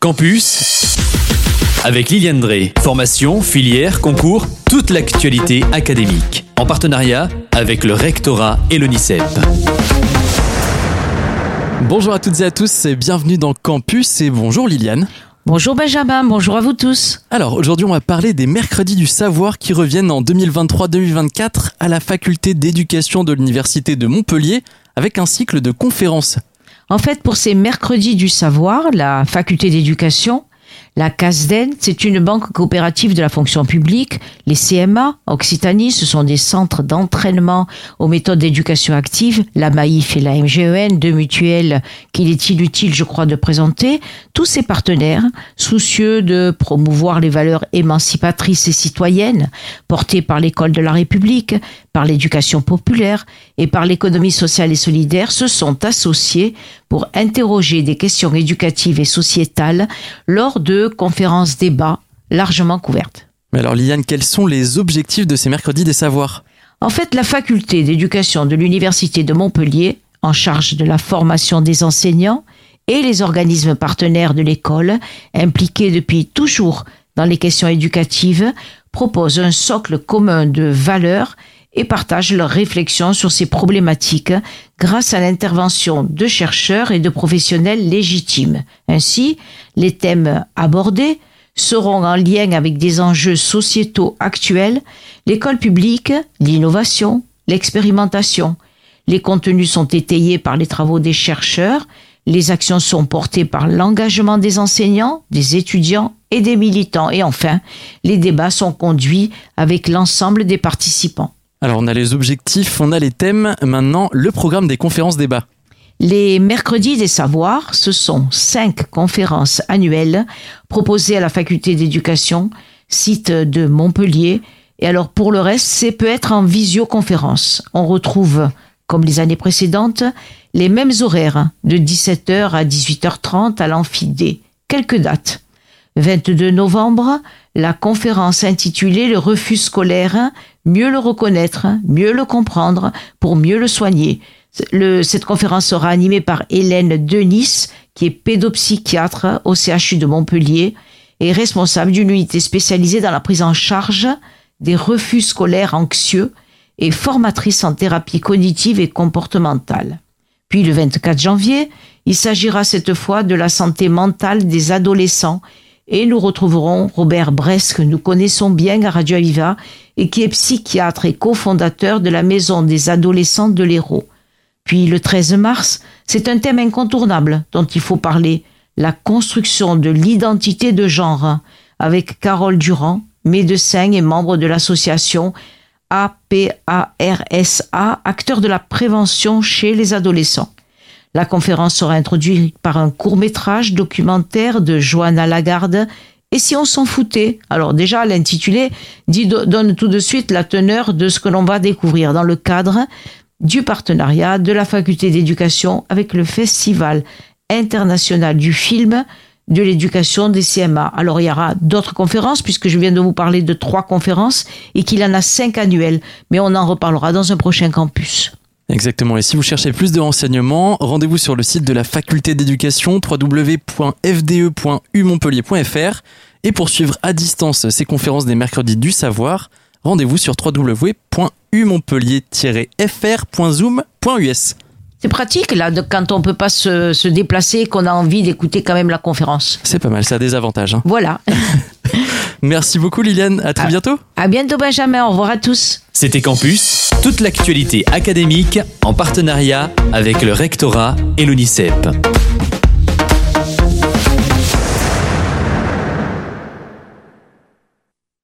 Campus avec Liliane Drey. Formation, filière, concours, toute l'actualité académique. En partenariat avec le rectorat et l'ONICEP. Bonjour à toutes et à tous et bienvenue dans Campus et bonjour Liliane. Bonjour Benjamin, bonjour à vous tous. Alors aujourd'hui on va parler des mercredis du savoir qui reviennent en 2023-2024 à la faculté d'éducation de l'université de Montpellier avec un cycle de conférences. En fait, pour ces mercredis du savoir, la faculté d'éducation la CASDEN, c'est une banque coopérative de la fonction publique. Les CMA, Occitanie, ce sont des centres d'entraînement aux méthodes d'éducation active. La MAIF et la MGEN, deux mutuelles qu'il est inutile, je crois, de présenter. Tous ces partenaires, soucieux de promouvoir les valeurs émancipatrices et citoyennes portées par l'école de la République, par l'éducation populaire et par l'économie sociale et solidaire, se sont associés pour interroger des questions éducatives et sociétales lors de conférences débats largement couvertes. Mais alors Liliane, quels sont les objectifs de ces mercredis des savoirs? En fait, la faculté d'éducation de l'Université de Montpellier, en charge de la formation des enseignants, et les organismes partenaires de l'école, impliqués depuis toujours dans les questions éducatives, proposent un socle commun de valeurs et partagent leurs réflexions sur ces problématiques grâce à l'intervention de chercheurs et de professionnels légitimes. Ainsi, les thèmes abordés seront en lien avec des enjeux sociétaux actuels, l'école publique, l'innovation, l'expérimentation. Les contenus sont étayés par les travaux des chercheurs, les actions sont portées par l'engagement des enseignants, des étudiants et des militants. Et enfin, les débats sont conduits avec l'ensemble des participants. Alors on a les objectifs, on a les thèmes, maintenant le programme des conférences débats. Les mercredis des savoirs, ce sont cinq conférences annuelles proposées à la faculté d'éducation, site de Montpellier. Et alors pour le reste, c'est peut être en visioconférence. On retrouve, comme les années précédentes, les mêmes horaires de 17h à 18h30 à l'amphidée. Quelques dates. 22 novembre, la conférence intitulée Le refus scolaire, mieux le reconnaître, mieux le comprendre pour mieux le soigner. cette conférence sera animée par Hélène Denis, qui est pédopsychiatre au CHU de Montpellier et responsable d'une unité spécialisée dans la prise en charge des refus scolaires anxieux et formatrice en thérapie cognitive et comportementale. Puis le 24 janvier, il s'agira cette fois de la santé mentale des adolescents et nous retrouverons Robert Bress, que nous connaissons bien à Radio Aviva, et qui est psychiatre et cofondateur de la Maison des adolescents de l'Hérault. Puis le 13 mars, c'est un thème incontournable dont il faut parler, la construction de l'identité de genre, avec Carole Durand, médecin et membre de l'association APARSA, acteur de la prévention chez les adolescents. La conférence sera introduite par un court métrage documentaire de Johanna Lagarde. Et si on s'en foutait? Alors déjà, l'intitulé donne tout de suite la teneur de ce que l'on va découvrir dans le cadre du partenariat de la faculté d'éducation avec le Festival international du film de l'éducation des CMA. Alors il y aura d'autres conférences puisque je viens de vous parler de trois conférences et qu'il en a cinq annuelles, mais on en reparlera dans un prochain campus. Exactement. Et si vous cherchez plus de renseignements, rendez-vous sur le site de la faculté d'éducation www.fde.umontpellier.fr et pour suivre à distance ces conférences des mercredis du savoir, rendez-vous sur www.umontpellier-fr.zoom.us. C'est pratique là quand on peut pas se, se déplacer qu'on a envie d'écouter quand même la conférence. C'est pas mal, ça a des avantages. Hein. Voilà. Merci beaucoup Liliane, à très bientôt. À bientôt Benjamin, au revoir à tous. C'était Campus, toute l'actualité académique en partenariat avec le rectorat et l'UNICEP.